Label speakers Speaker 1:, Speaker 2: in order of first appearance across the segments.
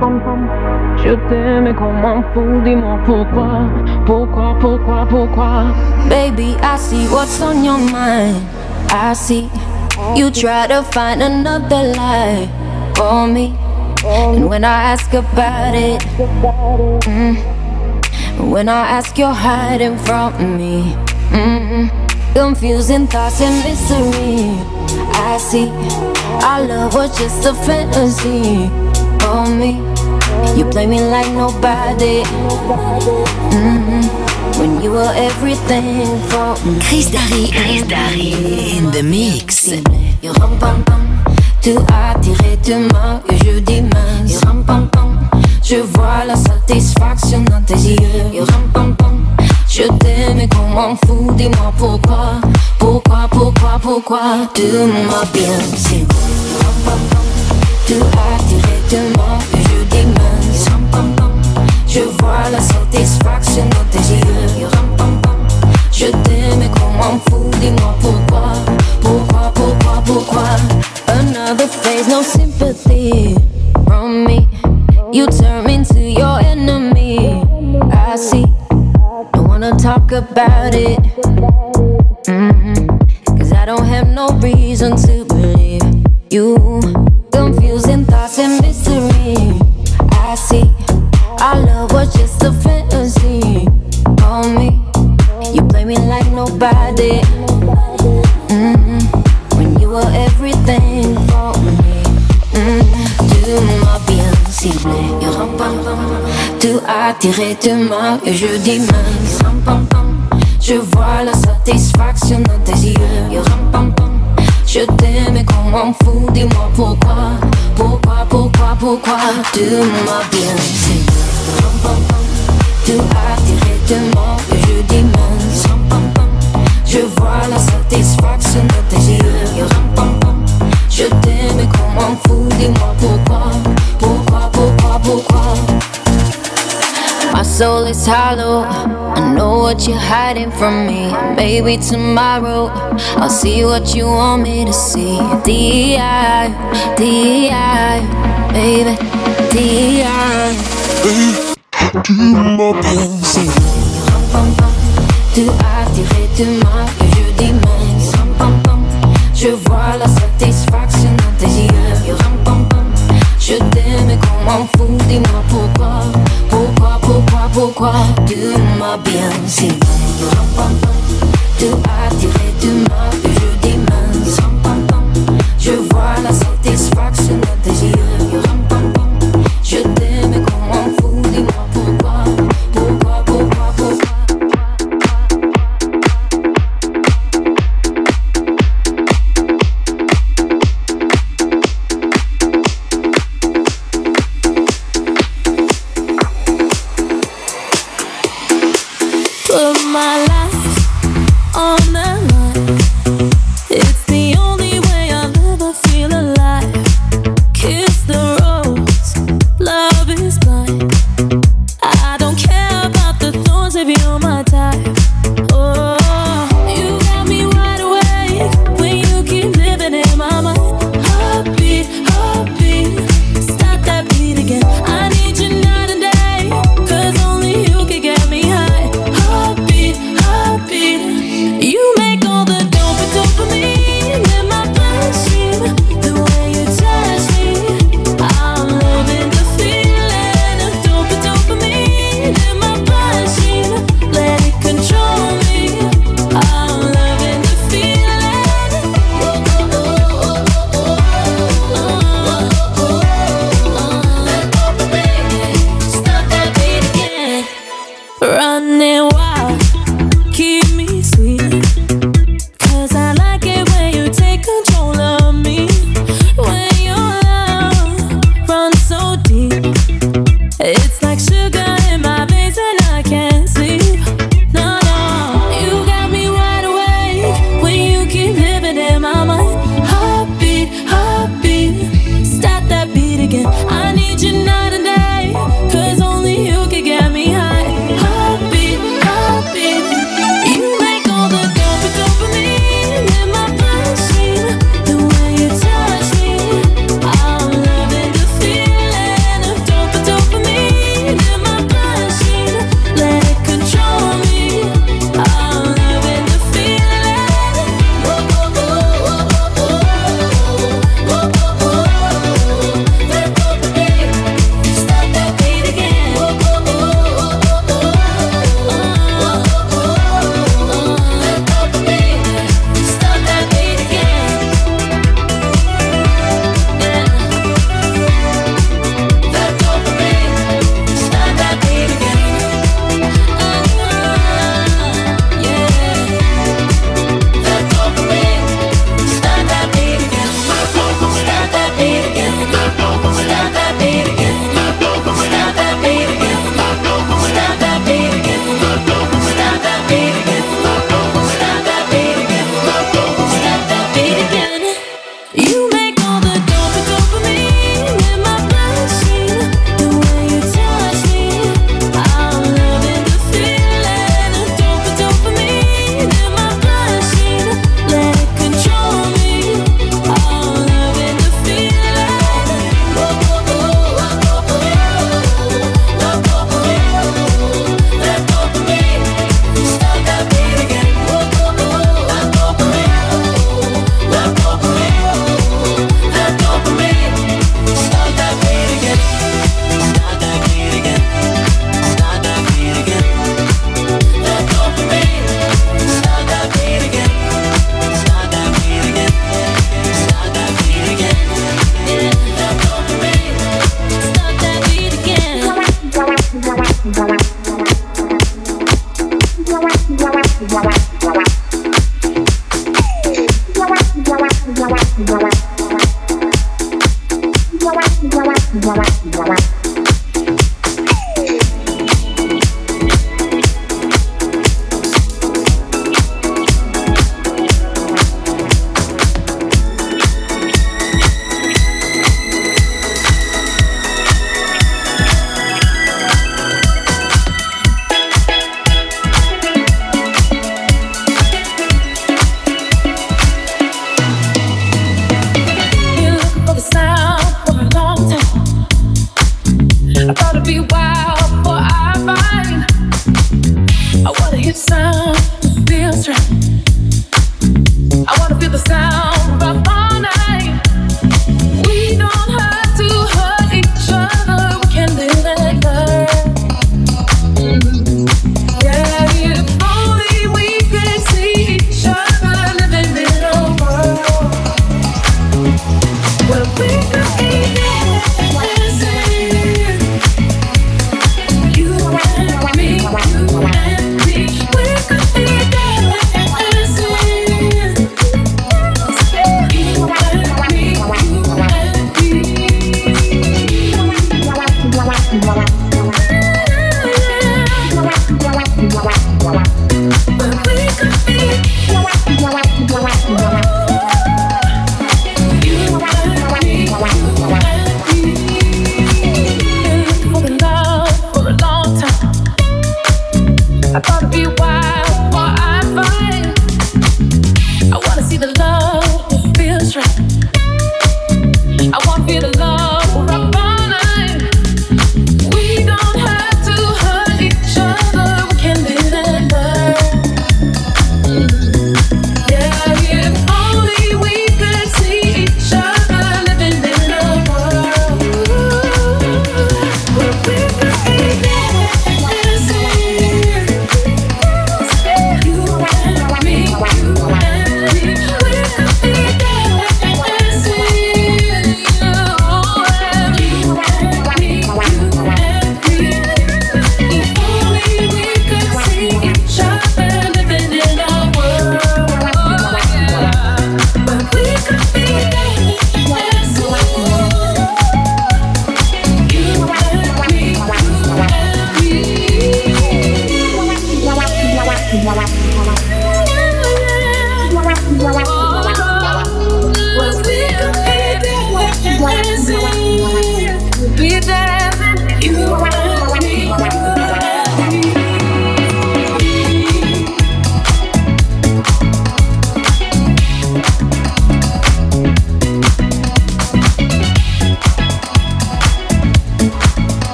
Speaker 1: pam pam. Je t'aime comme un fou. Dis-moi pourquoi, pourquoi, pourquoi, pourquoi.
Speaker 2: Baby, I see what's on your mind. I see you try to find another lie for me. And when I ask about it, mm, when I ask, you're hiding from me. Mm, confusing thoughts and mystery. I see our love was just a fantasy for me. You play me like nobody. Mm-hmm. When you were everything for me.
Speaker 3: Chris Darry, Chris Darry in the mix.
Speaker 2: You rum pum pum. tout attirer demain et je dis mince. Ram pam pam, je vois la satisfaction dans tes yeux. Ram pam pam, je t'aime et qu'on m'en fout, dis-moi pourquoi, pourquoi, pourquoi, pourquoi. Tu m'as bien si Ram pam pam, tout attirer demain et je la satisfaction tout attirer demain et je dis mince. Je vois la satisfaction dans tes yeux. Je t'aime et qu'on m'en fout, dis-moi pourquoi, pourquoi, pourquoi, pourquoi tu m'as soul is hollow. I know what you're hiding from me. Maybe tomorrow I'll see what you want me to see. DI, DI, baby, DI. Pensé. Tu as tiré de ma je dis mince. Je vois la satisfaction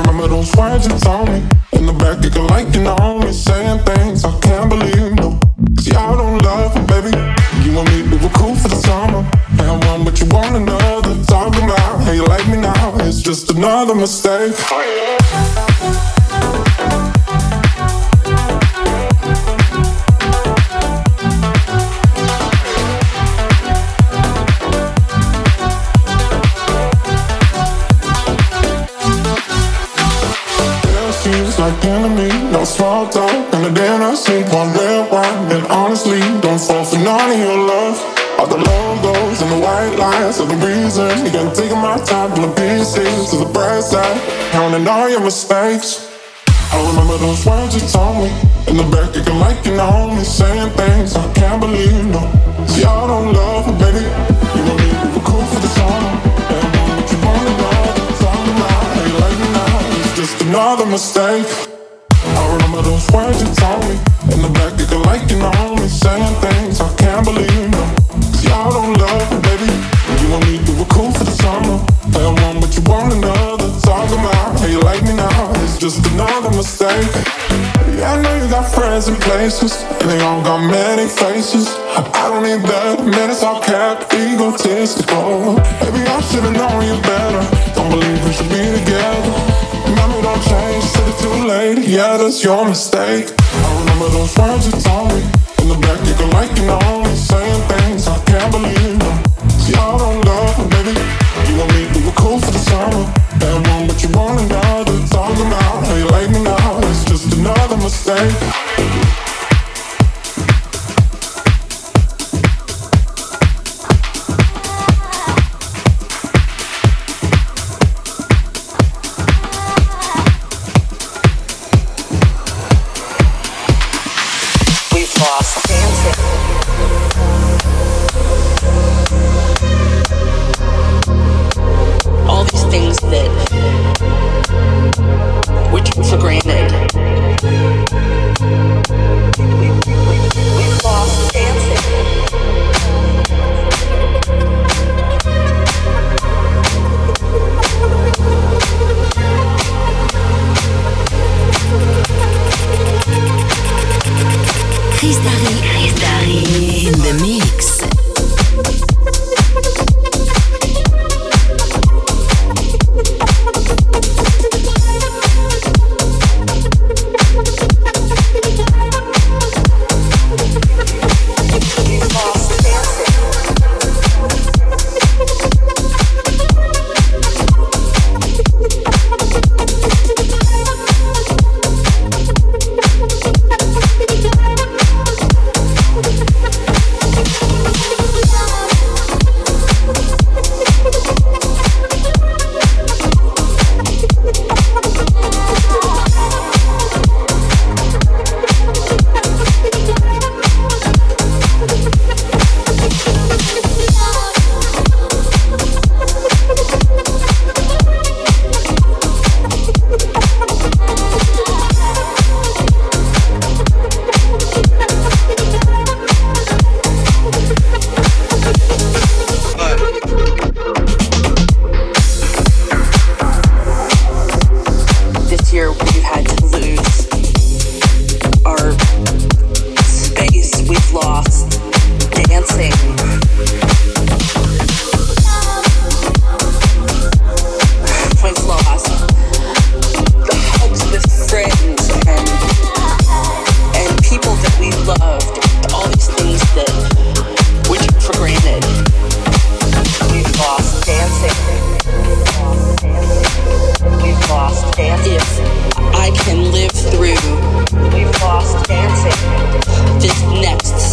Speaker 4: remember those words you told me in the back, you can like you know me, saying things I can't believe. No, cause y'all don't love me, baby. You and me, we were cool for the summer. Had one, but you want another. Talking about how you like me now, it's just another mistake. Oh, yeah. Small talk. And the then I seen one red wine. And honestly, don't fall for none of your love. All the logos and the white lines are the reason. You can take my time from the pieces to the bright side. Counting all your mistakes. I remember those words you told me. In the back, can like you know me. Saying things I can't believe, no. Y'all don't love me, baby. You know me, we were cool for the summer. And what you wanna know. Tell me now, how you like now. It's just another mistake. I those words you told me In the back, you Saying things. I can't believe, y'all don't love me, baby. You and me, we were cool for the summer. One, but you want another. Talk about how you like me now It's just another mistake Yeah, I know you got friends in places And they all got many faces I don't need that, man, it's all cap Egotistical Maybe I should've known you better Don't believe we should be together Remember, don't change till it's too late. Yeah, that's your mistake. I remember those words you told me. In the back, you can like you know me. Saying things I can't believe. Them. See, I don't love me, baby. You and me, we were cool for the summer. Had one, but you want another. Mistake.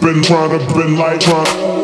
Speaker 4: Been trying to, been like trying.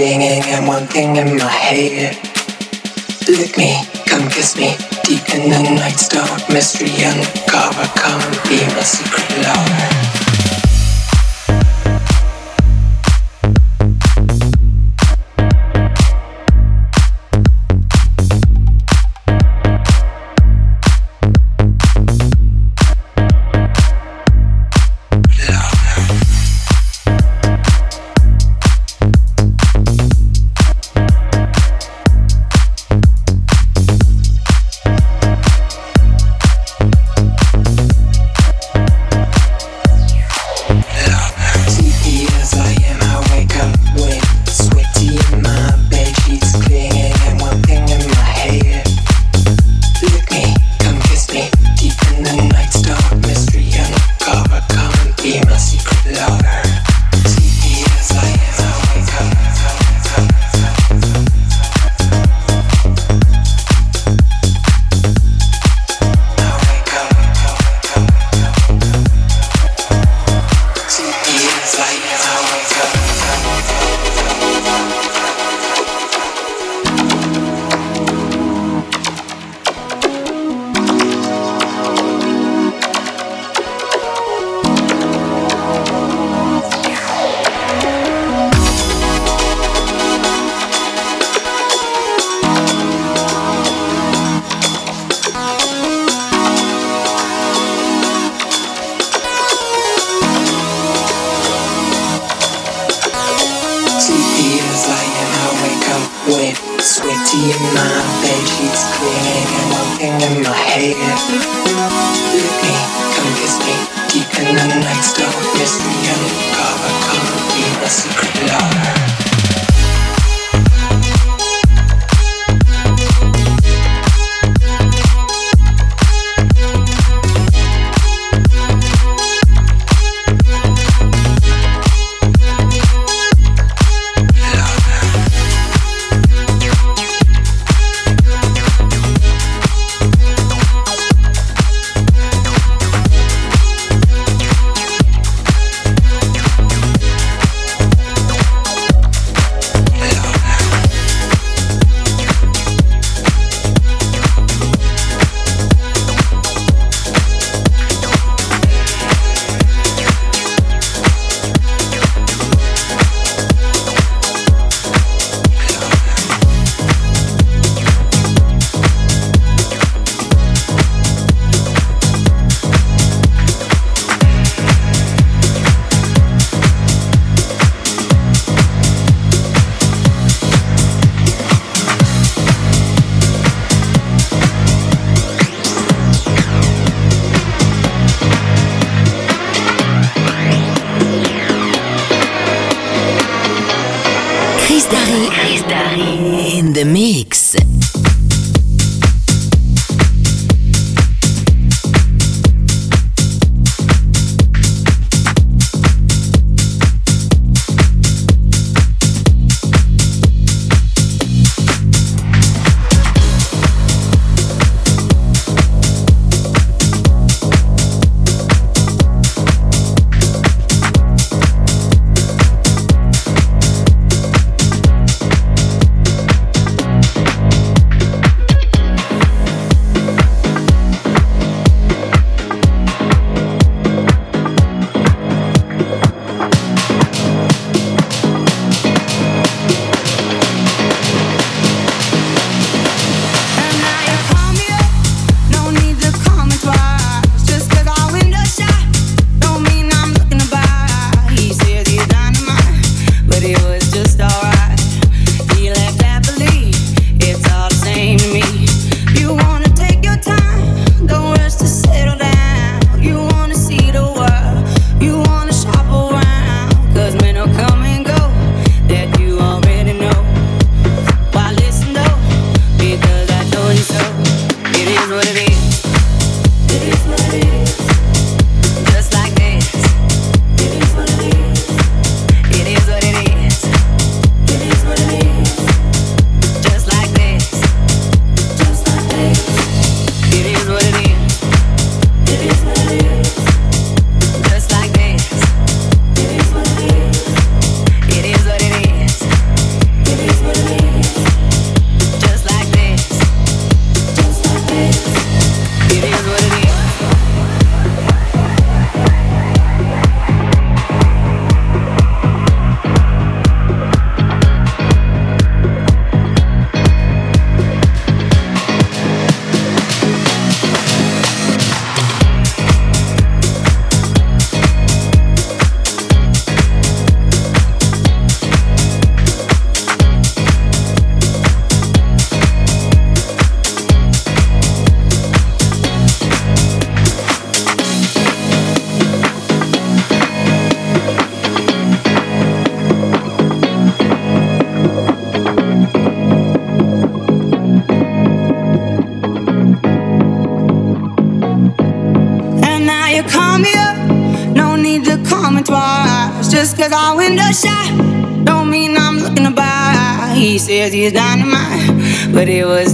Speaker 5: And one thing in my head. Lick me, come kiss me, deep in the night's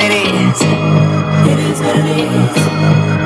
Speaker 6: what it is. It is what it is.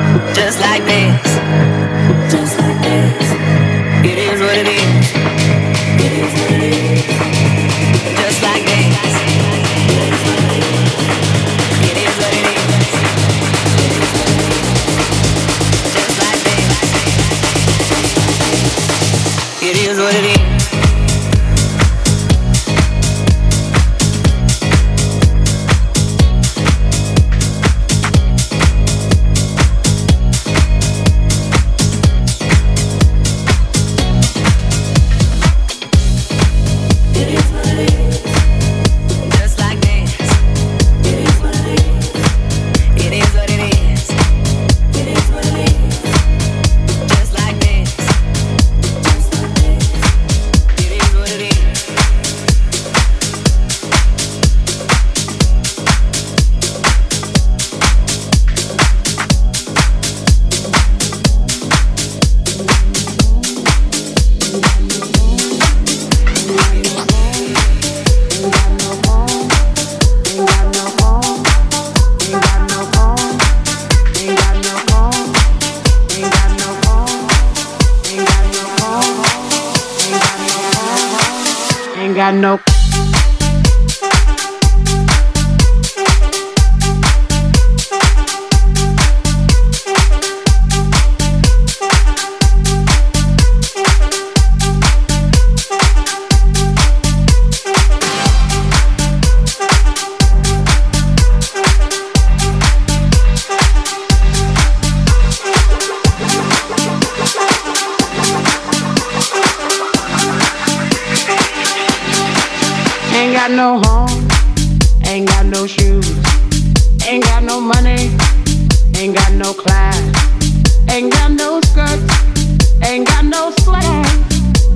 Speaker 7: Ain't got no sweater,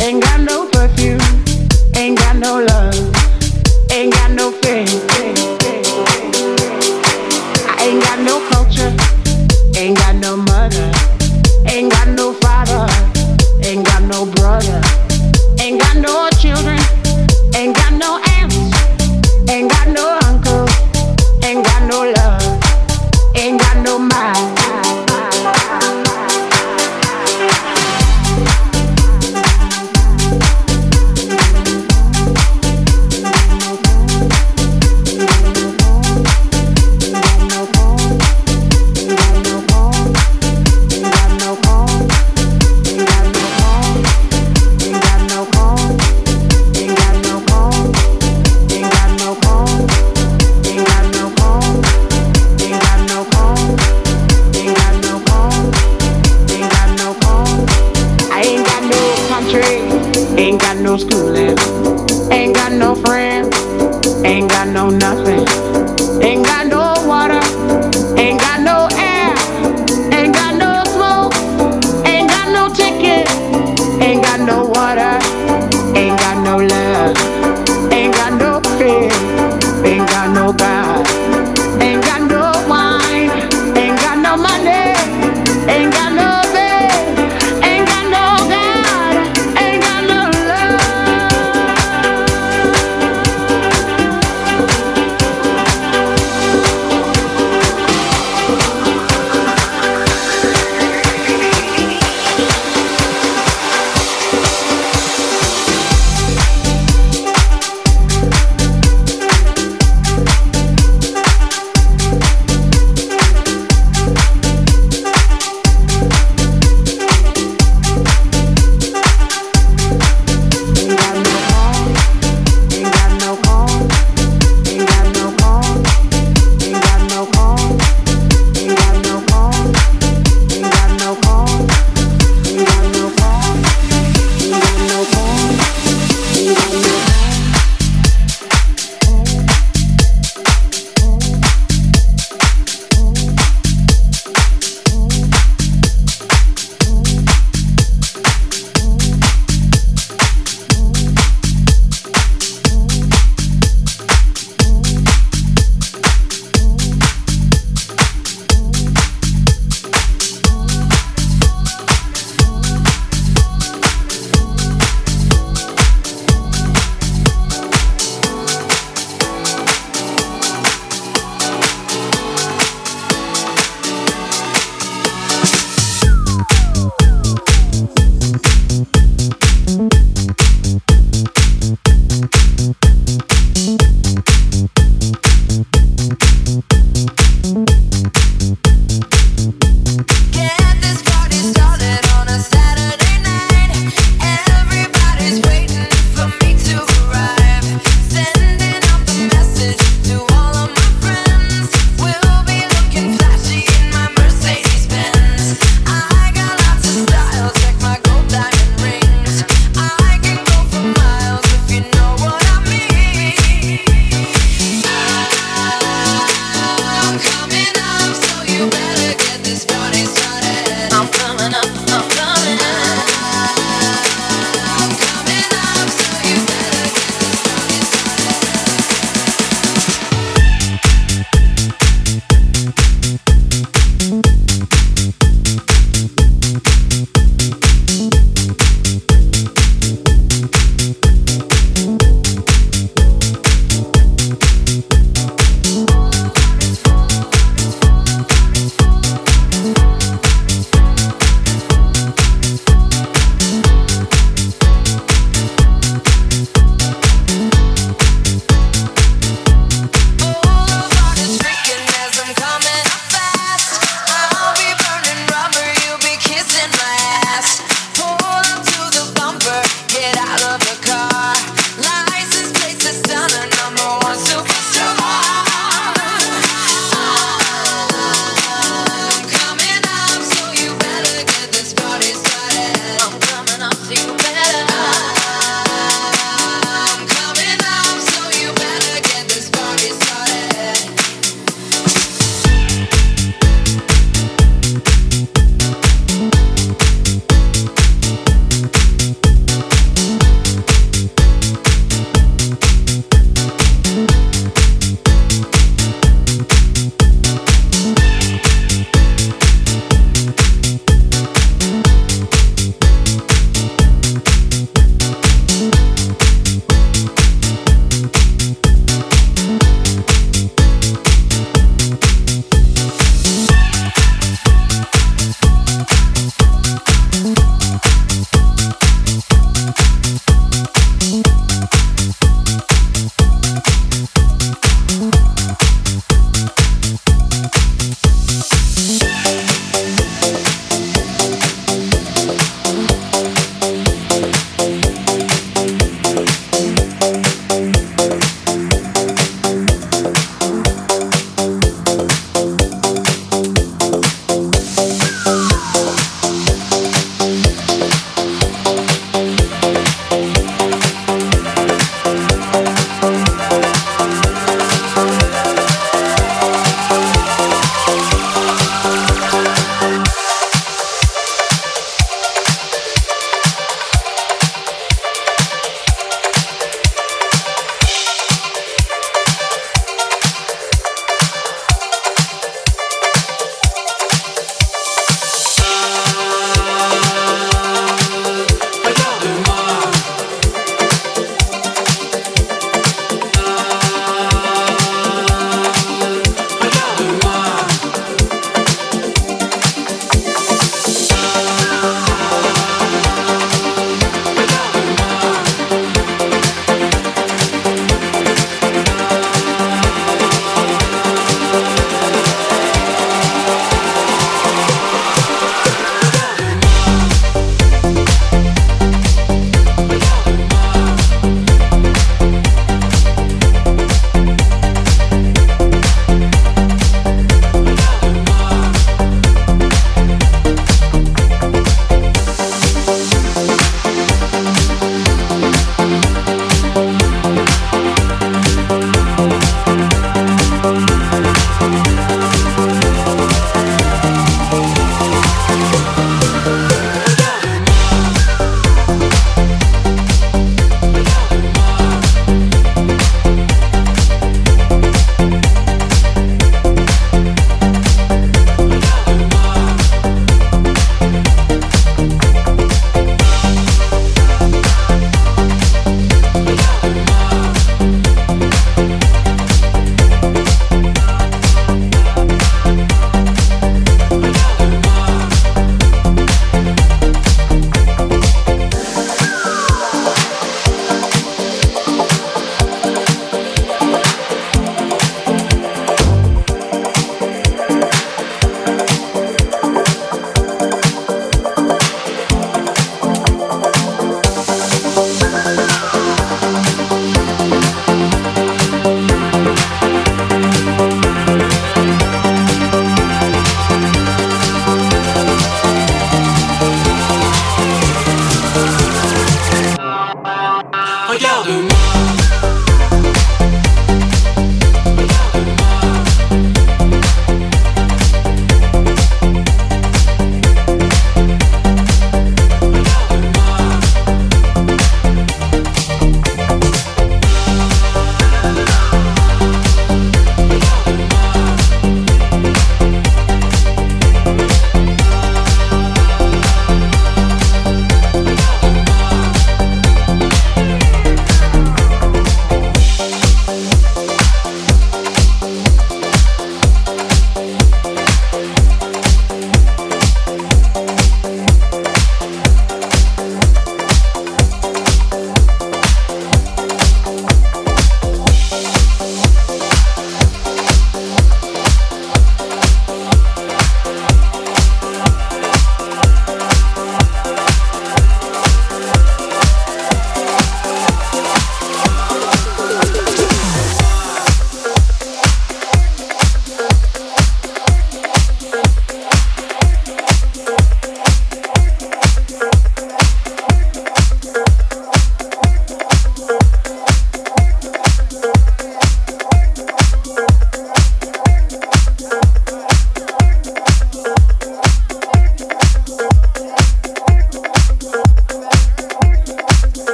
Speaker 7: ain't got no perfume, ain't got no love, ain't got no fear.